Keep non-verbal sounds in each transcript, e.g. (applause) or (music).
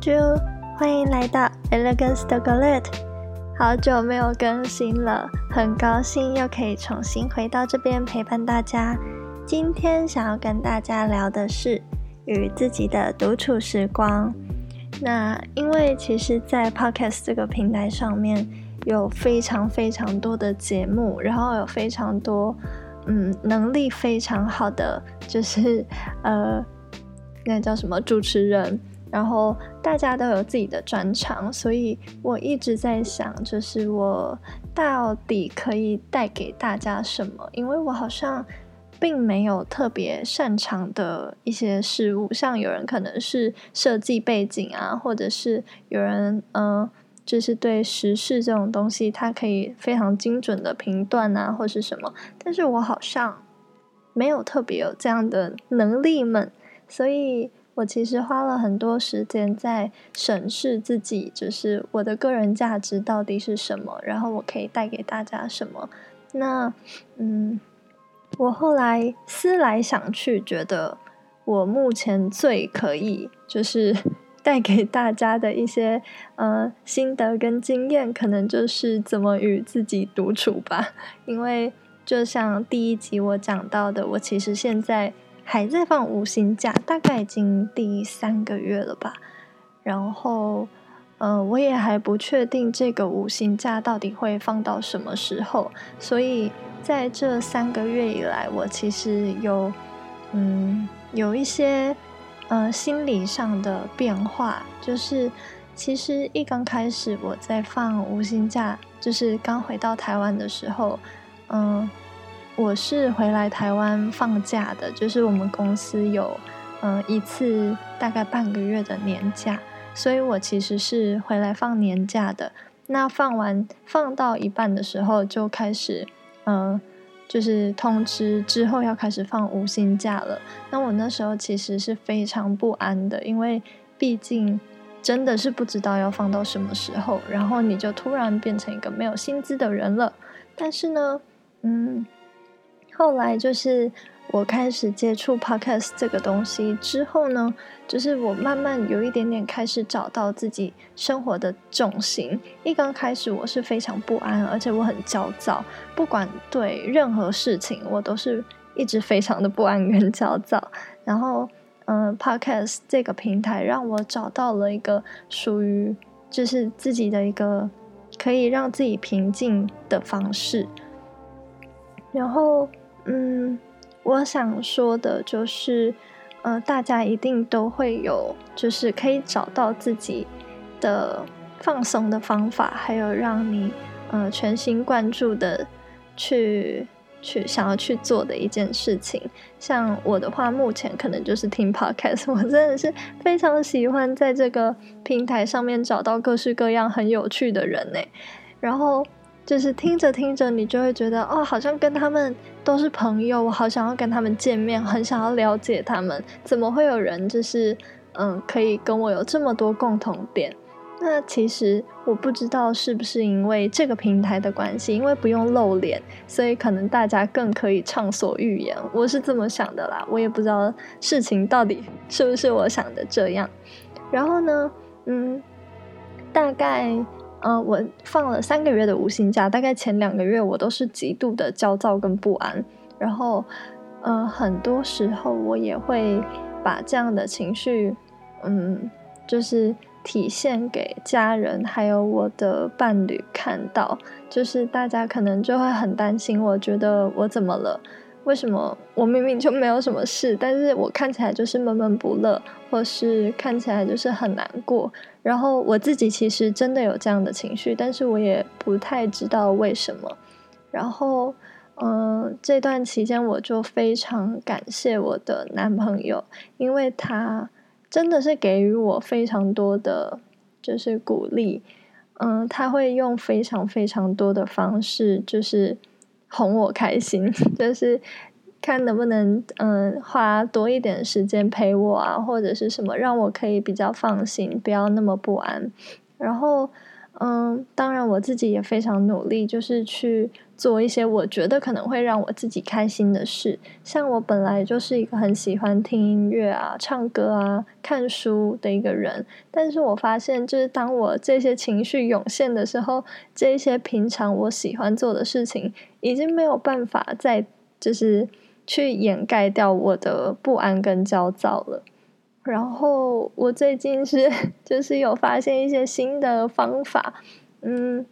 Joe 欢迎来到 Elegance de Galette。好久没有更新了，很高兴又可以重新回到这边陪伴大家。今天想要跟大家聊的是与自己的独处时光。那因为其实，在 Podcast 这个平台上面有非常非常多的节目，然后有非常多嗯能力非常好的，就是呃。那叫什么主持人？然后大家都有自己的专长，所以我一直在想，就是我到底可以带给大家什么？因为我好像并没有特别擅长的一些事物，像有人可能是设计背景啊，或者是有人嗯，就是对时事这种东西，他可以非常精准的评断啊，或是什么。但是我好像没有特别有这样的能力们。所以我其实花了很多时间在审视自己，就是我的个人价值到底是什么，然后我可以带给大家什么。那，嗯，我后来思来想去，觉得我目前最可以就是 (laughs) 带给大家的一些呃心得跟经验，可能就是怎么与自己独处吧。因为就像第一集我讲到的，我其实现在。还在放无薪假，大概已经第三个月了吧。然后，嗯，我也还不确定这个无薪假到底会放到什么时候。所以在这三个月以来，我其实有，嗯，有一些，呃，心理上的变化。就是其实一刚开始我在放无薪假，就是刚回到台湾的时候，嗯。我是回来台湾放假的，就是我们公司有，嗯，一次大概半个月的年假，所以我其实是回来放年假的。那放完放到一半的时候，就开始，嗯，就是通知之后要开始放无薪假了。那我那时候其实是非常不安的，因为毕竟真的是不知道要放到什么时候，然后你就突然变成一个没有薪资的人了。但是呢，嗯。后来就是我开始接触 podcast 这个东西之后呢，就是我慢慢有一点点开始找到自己生活的重心。一刚开始我是非常不安，而且我很焦躁，不管对任何事情，我都是一直非常的不安跟焦躁。然后，嗯，podcast 这个平台让我找到了一个属于就是自己的一个可以让自己平静的方式，然后。嗯，我想说的就是，呃，大家一定都会有，就是可以找到自己的放松的方法，还有让你呃全心贯注的去去想要去做的一件事情。像我的话，目前可能就是听 podcast，我真的是非常喜欢在这个平台上面找到各式各样很有趣的人呢，然后。就是听着听着，你就会觉得哦，好像跟他们都是朋友，我好想要跟他们见面，很想要了解他们。怎么会有人就是嗯，可以跟我有这么多共同点？那其实我不知道是不是因为这个平台的关系，因为不用露脸，所以可能大家更可以畅所欲言。我是这么想的啦，我也不知道事情到底是不是我想的这样。然后呢，嗯，大概。嗯，我放了三个月的无薪假，大概前两个月我都是极度的焦躁跟不安，然后，嗯，很多时候我也会把这样的情绪，嗯，就是体现给家人还有我的伴侣看到，就是大家可能就会很担心，我觉得我怎么了？为什么我明明就没有什么事，但是我看起来就是闷闷不乐，或是看起来就是很难过。然后我自己其实真的有这样的情绪，但是我也不太知道为什么。然后，嗯，这段期间我就非常感谢我的男朋友，因为他真的是给予我非常多的，就是鼓励。嗯，他会用非常非常多的方式，就是。哄我开心，(laughs) 就是看能不能嗯花多一点时间陪我啊，或者是什么让我可以比较放心，不要那么不安。然后嗯，当然我自己也非常努力，就是去做一些我觉得可能会让我自己开心的事。像我本来就是一个很喜欢听音乐啊、唱歌啊、看书的一个人，但是我发现，就是当我这些情绪涌现的时候，这些平常我喜欢做的事情，已经没有办法再就是去掩盖掉我的不安跟焦躁了。然后我最近是 (laughs) 就是有发现一些新的方法，嗯。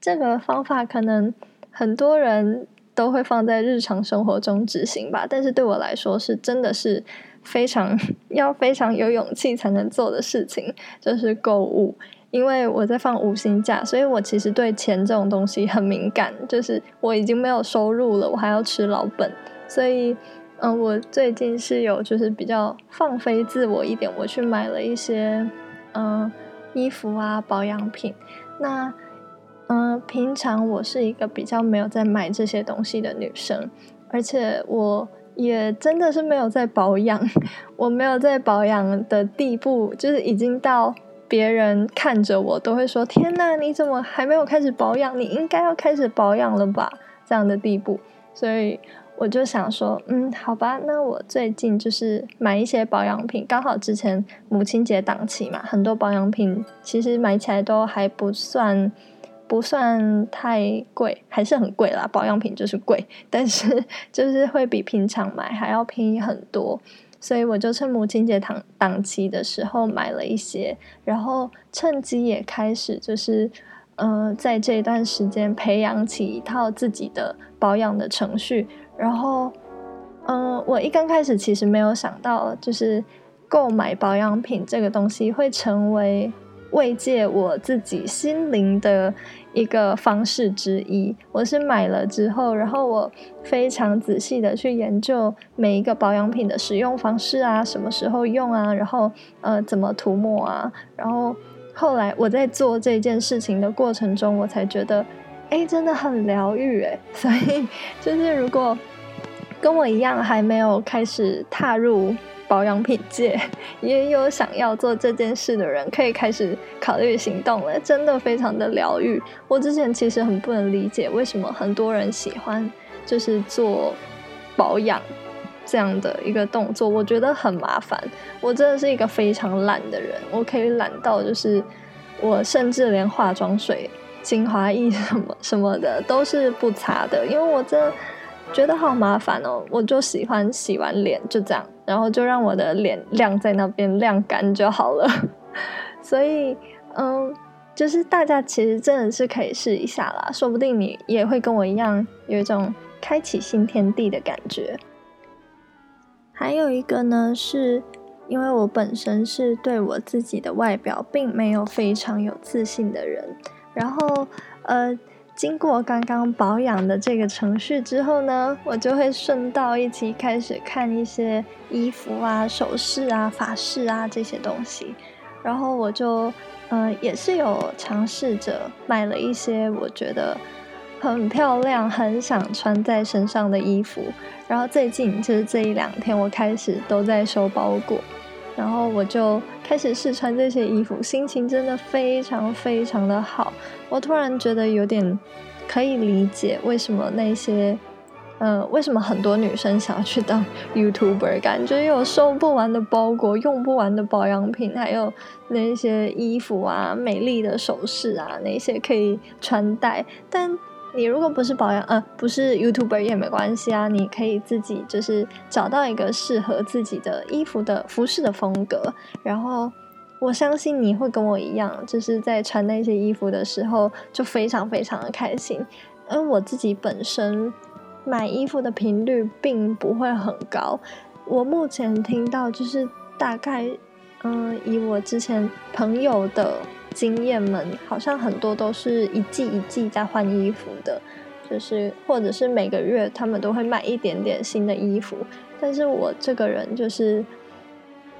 这个方法可能很多人都会放在日常生活中执行吧，但是对我来说是真的是非常 (laughs) 要非常有勇气才能做的事情，就是购物。因为我在放五星假，所以我其实对钱这种东西很敏感，就是我已经没有收入了，我还要吃老本，所以嗯，我最近是有就是比较放飞自我一点，我去买了一些嗯衣服啊保养品，那。嗯，平常我是一个比较没有在买这些东西的女生，而且我也真的是没有在保养，我没有在保养的地步，就是已经到别人看着我都会说：“天呐，你怎么还没有开始保养？你应该要开始保养了吧？”这样的地步，所以我就想说，嗯，好吧，那我最近就是买一些保养品，刚好之前母亲节档期嘛，很多保养品其实买起来都还不算。不算太贵，还是很贵啦。保养品就是贵，但是 (laughs) 就是会比平常买还要便宜很多。所以我就趁母亲节档档期的时候买了一些，然后趁机也开始就是，呃，在这一段时间培养起一套自己的保养的程序。然后，嗯，我一刚开始其实没有想到，就是购买保养品这个东西会成为。慰藉我自己心灵的一个方式之一，我是买了之后，然后我非常仔细的去研究每一个保养品的使用方式啊，什么时候用啊，然后呃怎么涂抹啊，然后后来我在做这件事情的过程中，我才觉得，哎，真的很疗愈哎，(laughs) 所以就是如果跟我一样还没有开始踏入。保养品界 (laughs) 也有想要做这件事的人，可以开始考虑行动了。真的非常的疗愈。我之前其实很不能理解，为什么很多人喜欢就是做保养这样的一个动作，我觉得很麻烦。我真的是一个非常懒的人，我可以懒到就是我甚至连化妆水、精华液 (laughs) 什么什么的都是不擦的，因为我真的。觉得好麻烦哦，我就喜欢洗完脸就这样，然后就让我的脸晾在那边晾干就好了。(laughs) 所以，嗯，就是大家其实真的是可以试一下啦，说不定你也会跟我一样有一种开启新天地的感觉。还有一个呢，是因为我本身是对我自己的外表并没有非常有自信的人，然后，呃。经过刚刚保养的这个程序之后呢，我就会顺道一起开始看一些衣服啊、首饰啊、发饰啊这些东西。然后我就，呃，也是有尝试着买了一些我觉得很漂亮、很想穿在身上的衣服。然后最近就是这一两天，我开始都在收包裹。然后我就开始试穿这些衣服，心情真的非常非常的好。我突然觉得有点可以理解为什么那些，呃，为什么很多女生想要去当 YouTuber，(laughs) 感觉有收不完的包裹，用不完的保养品，还有那些衣服啊、美丽的首饰啊，那些可以穿戴，但。你如果不是保养，呃，不是 YouTuber 也没关系啊。你可以自己就是找到一个适合自己的衣服的服饰的风格，然后我相信你会跟我一样，就是在穿那些衣服的时候就非常非常的开心。而我自己本身买衣服的频率并不会很高，我目前听到就是大概，嗯，以我之前朋友的。经验们好像很多都是一季一季在换衣服的，就是或者是每个月他们都会买一点点新的衣服。但是我这个人就是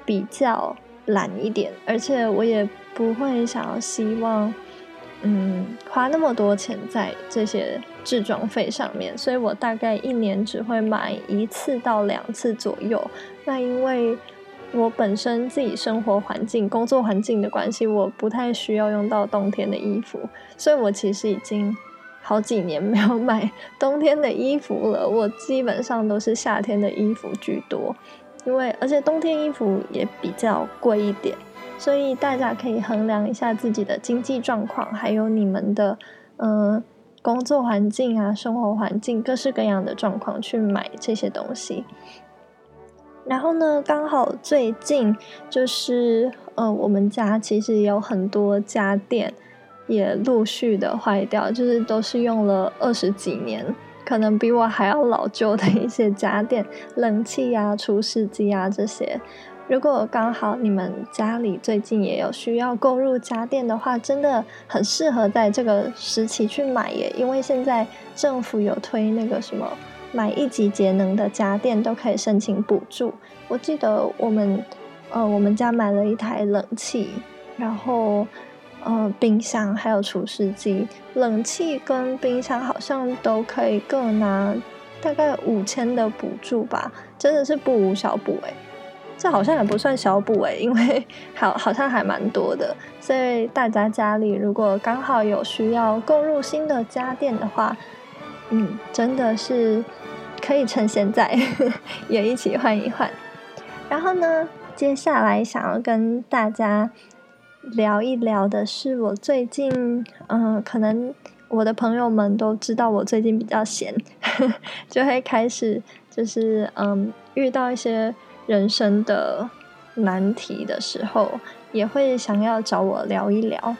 比较懒一点，而且我也不会想要希望，嗯，花那么多钱在这些制装费上面，所以我大概一年只会买一次到两次左右。那因为。我本身自己生活环境、工作环境的关系，我不太需要用到冬天的衣服，所以我其实已经好几年没有买冬天的衣服了，我基本上都是夏天的衣服居多，因为而且冬天衣服也比较贵一点，所以大家可以衡量一下自己的经济状况，还有你们的嗯工作环境啊、生活环境各式各样的状况去买这些东西。然后呢，刚好最近就是呃，我们家其实有很多家电。也陆续的坏掉，就是都是用了二十几年，可能比我还要老旧的一些家电，冷气啊、除湿机啊这些。如果刚好你们家里最近也有需要购入家电的话，真的很适合在这个时期去买耶，因为现在政府有推那个什么买一级节能的家电都可以申请补助。我记得我们呃我们家买了一台冷气，然后。呃，冰箱还有除湿机，冷气跟冰箱好像都可以各拿大概五千的补助吧，真的是不无小补哎。这好像也不算小补哎，因为 (laughs) 好好像还蛮多的。所以大家家里如果刚好有需要购入新的家电的话，嗯，真的是可以趁现在也一起换一换。然后呢，接下来想要跟大家。聊一聊的是我最近，嗯，可能我的朋友们都知道我最近比较闲，(laughs) 就会开始就是嗯，遇到一些人生的难题的时候，也会想要找我聊一聊。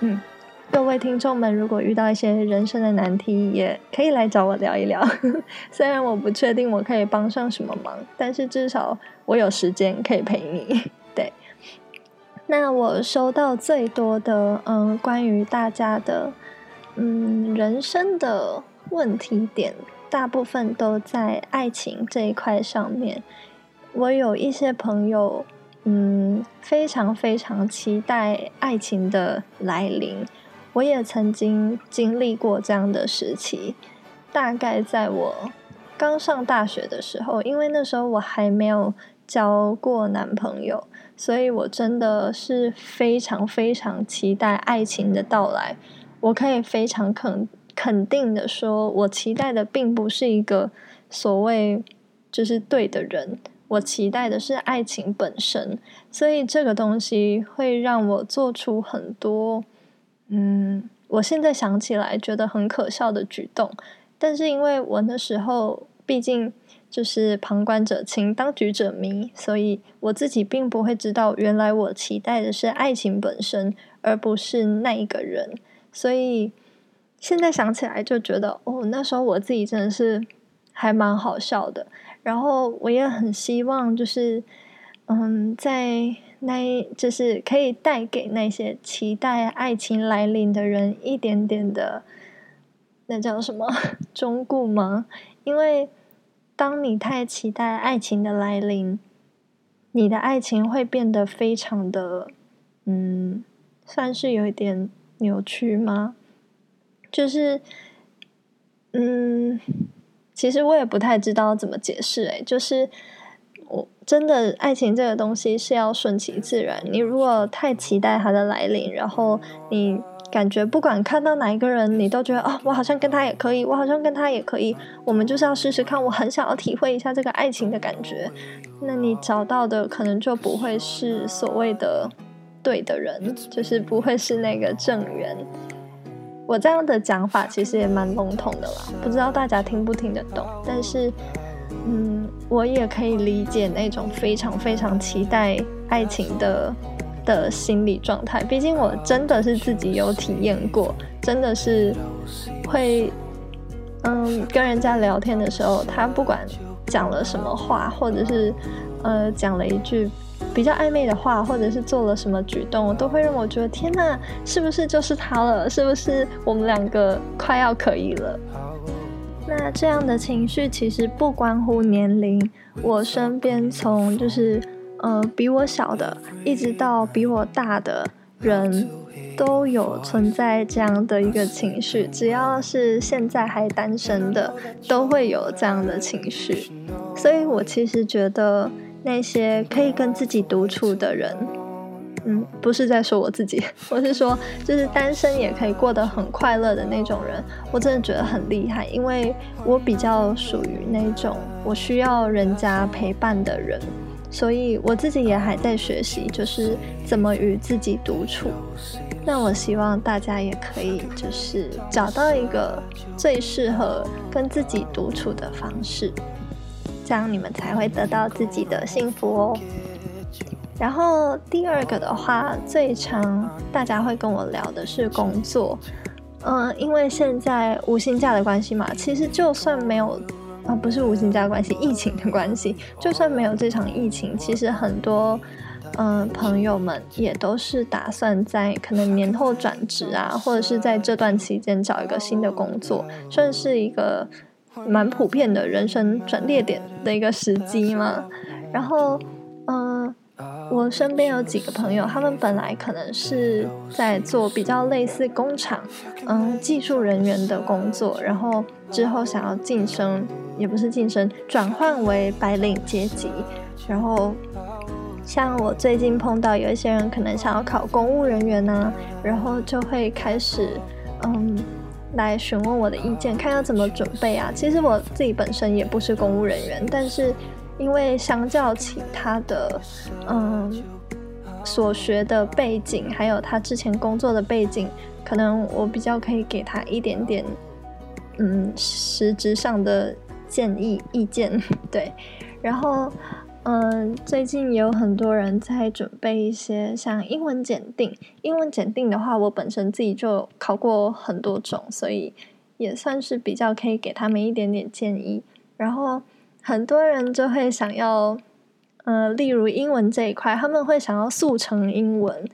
嗯，各位听众们，如果遇到一些人生的难题，也可以来找我聊一聊。(laughs) 虽然我不确定我可以帮上什么忙，但是至少我有时间可以陪你。(laughs) 对那我收到最多的，嗯，关于大家的，嗯，人生的问题点，大部分都在爱情这一块上面。我有一些朋友，嗯，非常非常期待爱情的来临。我也曾经经历过这样的时期，大概在我刚上大学的时候，因为那时候我还没有交过男朋友。所以，我真的是非常非常期待爱情的到来。我可以非常肯肯定的说，我期待的并不是一个所谓就是对的人，我期待的是爱情本身。所以，这个东西会让我做出很多，嗯，我现在想起来觉得很可笑的举动。但是，因为我那时候毕竟。就是旁观者清，当局者迷，所以我自己并不会知道，原来我期待的是爱情本身，而不是那一个人。所以现在想起来就觉得，哦，那时候我自己真的是还蛮好笑的。然后我也很希望，就是嗯，在那，就是可以带给那些期待爱情来临的人一点点的，那叫什么 (laughs) 忠固吗？因为。当你太期待爱情的来临，你的爱情会变得非常的，嗯，算是有一点扭曲吗？就是，嗯，其实我也不太知道怎么解释。诶，就是我真的爱情这个东西是要顺其自然。你如果太期待它的来临，然后你。感觉不管看到哪一个人，你都觉得哦，我好像跟他也可以，我好像跟他也可以。我们就是要试试看，我很想要体会一下这个爱情的感觉。那你找到的可能就不会是所谓的对的人，就是不会是那个正缘。我这样的讲法其实也蛮笼统的啦，不知道大家听不听得懂。但是，嗯，我也可以理解那种非常非常期待爱情的。的心理状态，毕竟我真的是自己有体验过，真的是会，嗯，跟人家聊天的时候，他不管讲了什么话，或者是呃讲了一句比较暧昧的话，或者是做了什么举动，都会让我觉得天哪，是不是就是他了？是不是我们两个快要可以了？那这样的情绪其实不关乎年龄，我身边从就是。呃，比我小的，一直到比我大的人，都有存在这样的一个情绪。只要是现在还单身的，都会有这样的情绪。所以我其实觉得，那些可以跟自己独处的人，嗯，不是在说我自己，(laughs) 我是说，就是单身也可以过得很快乐的那种人，我真的觉得很厉害，因为我比较属于那种我需要人家陪伴的人，所以我自己也还在学习，就是怎么与自己独处。那我希望大家也可以，就是找到一个最适合跟自己独处的方式，这样你们才会得到自己的幸福哦。然后第二个的话，最常大家会跟我聊的是工作，嗯，因为现在无薪假的关系嘛，其实就算没有啊，不是无薪假关系，疫情的关系，就算没有这场疫情，其实很多嗯朋友们也都是打算在可能年后转职啊，或者是在这段期间找一个新的工作，算是一个蛮普遍的人生转捩点的一个时机嘛。然后嗯。我身边有几个朋友，他们本来可能是在做比较类似工厂，嗯，技术人员的工作，然后之后想要晋升，也不是晋升，转换为白领阶级。然后，像我最近碰到有一些人可能想要考公务人员呢，然后就会开始，嗯，来询问我的意见，看要怎么准备啊。其实我自己本身也不是公务人员，但是。因为相较起他的，嗯，所学的背景，还有他之前工作的背景，可能我比较可以给他一点点，嗯，实质上的建议意见。(laughs) 对，然后，嗯，最近也有很多人在准备一些像英文检定。英文检定的话，我本身自己就考过很多种，所以也算是比较可以给他们一点点建议。然后。很多人就会想要，呃，例如英文这一块，他们会想要速成英文。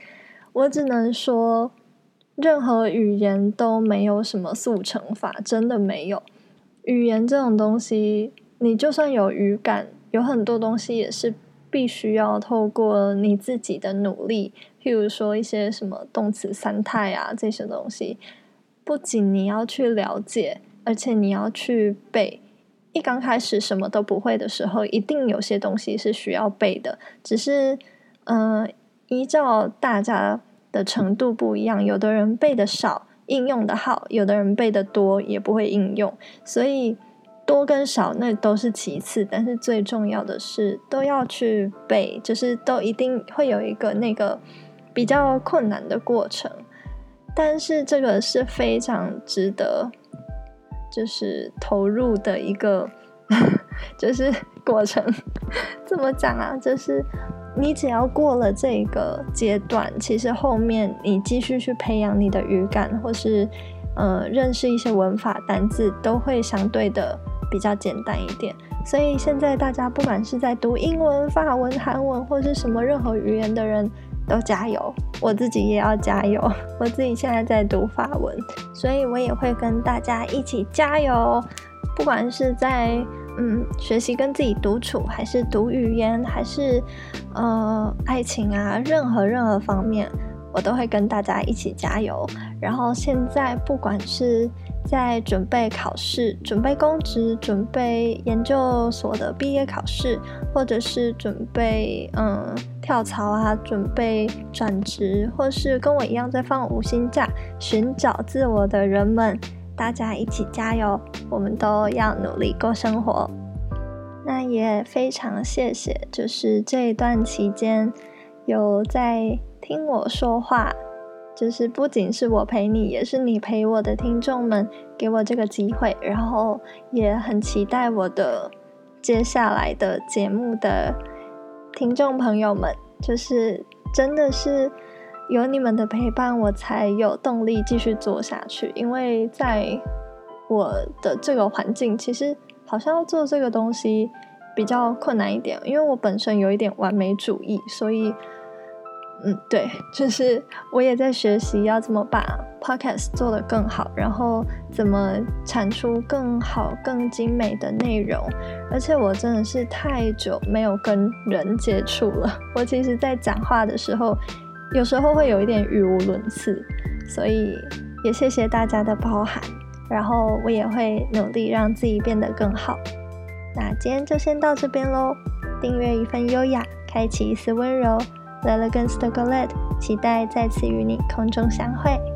我只能说，任何语言都没有什么速成法，真的没有。语言这种东西，你就算有语感，有很多东西也是必须要透过你自己的努力。譬如说一些什么动词三态啊这些东西，不仅你要去了解，而且你要去背。一刚开始什么都不会的时候，一定有些东西是需要背的。只是，嗯，依照大家的程度不一样，有的人背的少，应用的好；有的人背的多，也不会应用。所以，多跟少那都是其次，但是最重要的是都要去背，就是都一定会有一个那个比较困难的过程。但是这个是非常值得。就是投入的一个，就是过程。怎么讲啊？就是你只要过了这个阶段，其实后面你继续去培养你的语感，或是呃认识一些文法单字，都会相对的比较简单一点。所以现在大家不管是在读英文、法文、韩文，或是什么任何语言的人。都加油！我自己也要加油。我自己现在在读法文，所以我也会跟大家一起加油。不管是在嗯学习跟自己独处，还是读语言，还是呃爱情啊，任何任何方面。我都会跟大家一起加油。然后现在不管是在准备考试、准备公职、准备研究所的毕业考试，或者是准备嗯跳槽啊、准备转职，或是跟我一样在放五星假、寻找自我的人们，大家一起加油！我们都要努力过生活。那也非常谢谢，就是这一段期间有在。听我说话，就是不仅是我陪你，也是你陪我的听众们给我这个机会，然后也很期待我的接下来的节目的听众朋友们，就是真的是有你们的陪伴，我才有动力继续做下去。因为在我的这个环境，其实好像要做这个东西比较困难一点，因为我本身有一点完美主义，所以。嗯，对，就是我也在学习要怎么把 podcast 做得更好，然后怎么产出更好、更精美的内容。而且我真的是太久没有跟人接触了，我其实，在讲话的时候，有时候会有一点语无伦次，所以也谢谢大家的包涵。然后我也会努力让自己变得更好。那今天就先到这边喽，订阅一份优雅，开启一丝温柔。L e l e g a n c e 的 g o l e t 期待再次与你空中相会。